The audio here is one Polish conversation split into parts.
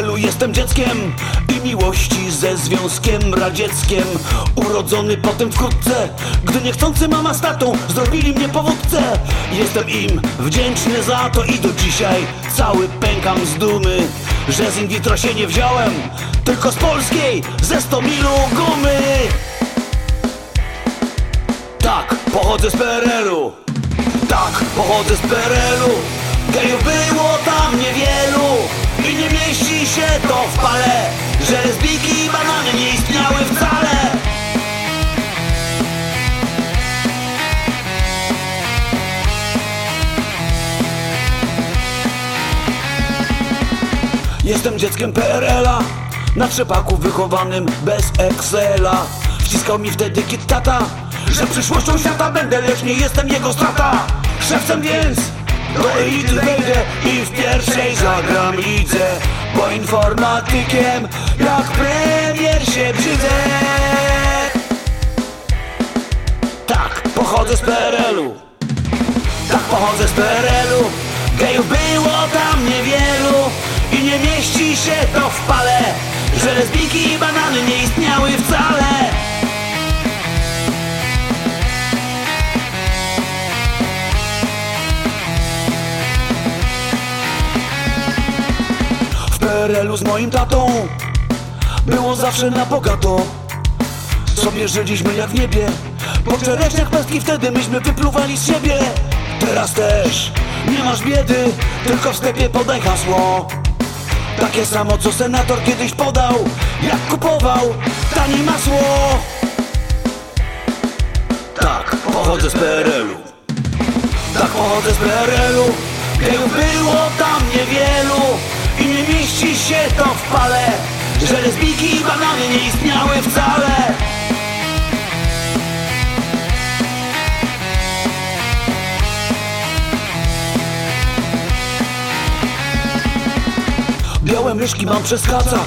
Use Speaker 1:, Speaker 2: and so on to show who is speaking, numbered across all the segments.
Speaker 1: PRL-u jestem dzieckiem i miłości ze Związkiem Radzieckiem Urodzony potem wkrótce, gdy niechcący mama z tatą zrobili mnie powódcę. Jestem im wdzięczny za to i do dzisiaj cały pękam z dumy Że z in vitro się nie wziąłem, tylko z polskiej ze 100 milu gumy. Tak, pochodzę z PRL-u Tak, pochodzę z PRL-u Gejów było tam niewielu I nie mieści się to w pale Że lesbijki i banany nie istniały wcale. Jestem dzieckiem PRL-a Na trzepaku wychowanym bez Excela. Wciskał mi wtedy kit tata Że przyszłością świata będę, lecz nie jestem jego strata. Szewcem więc do elity wejdę I w pierwszej zagram lidze Bo informatykiem jak premier się brzydzę. Tak, pochodzę z PRL-u tak pochodzę z PRL-u Gejów było tam niewielu I nie mieści się to w pale Że lesbijki i banany nie istniały wcale PRL-u z moim tatą. Było zawsze na bogato. Sobie żyliśmy jak w niebie. Po czereczniach pestki wtedy myśmy wypluwali z siebie. Teraz też nie masz biedy Tylko w sklepie podaj hasło. Takie samo co senator kiedyś podał Jak kupował tanie masło. Tak, pochodzę z PRL-u Tak, pochodzę z PRL-u Gejów było tam niewielu się to w pale Że lesbijki i banany nie istniały wcale. Białe myszki mam przez kaca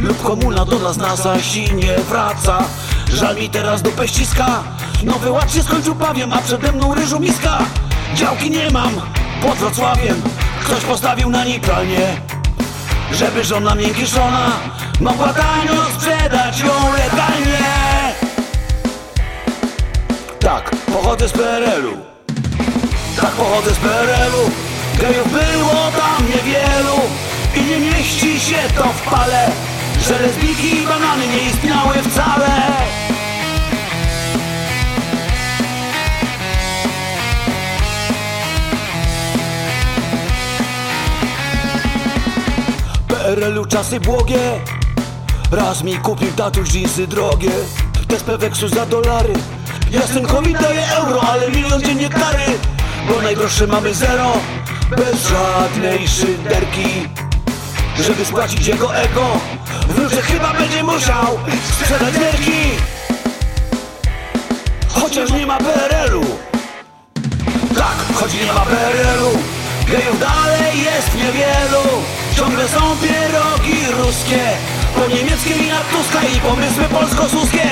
Speaker 1: Lub komuna do nas na zasi nie wraca. Żal mi teraz do peściska Nowy ład się skończył pawiem, a przede mną ryżu miska. Działki nie mam pod Wrocławiem Ktoś postawił na niej pralnię Żeby żona miękiszona Mogła tanio sprzedać ją legalnie. Tak, pochodzę z PRL-u tak pochodzę z PRL-u Gejów było tam niewielu I nie mieści się to w pale Że lesbijki i banany nie istniały wcale PRL-u czasy błogie. Raz mi kupił tatuś dżinsy drogie. Te z Peweksu za dolary. Ja synkowi daję euro, ale milion dziennie kary. Bo najdroższe mamy zero. Bez żadnej szyderki. Żeby spłacić jego ego Wnuczek chyba będzie musiał sprzedać nerki Chociaż nie ma PRL-u Tak, choć nie ma PRL-u Gejów dalej jest niewielu Ciągle są pierogi ruskie. Po niemieckie i na Tuska I pomysły polsko-suskie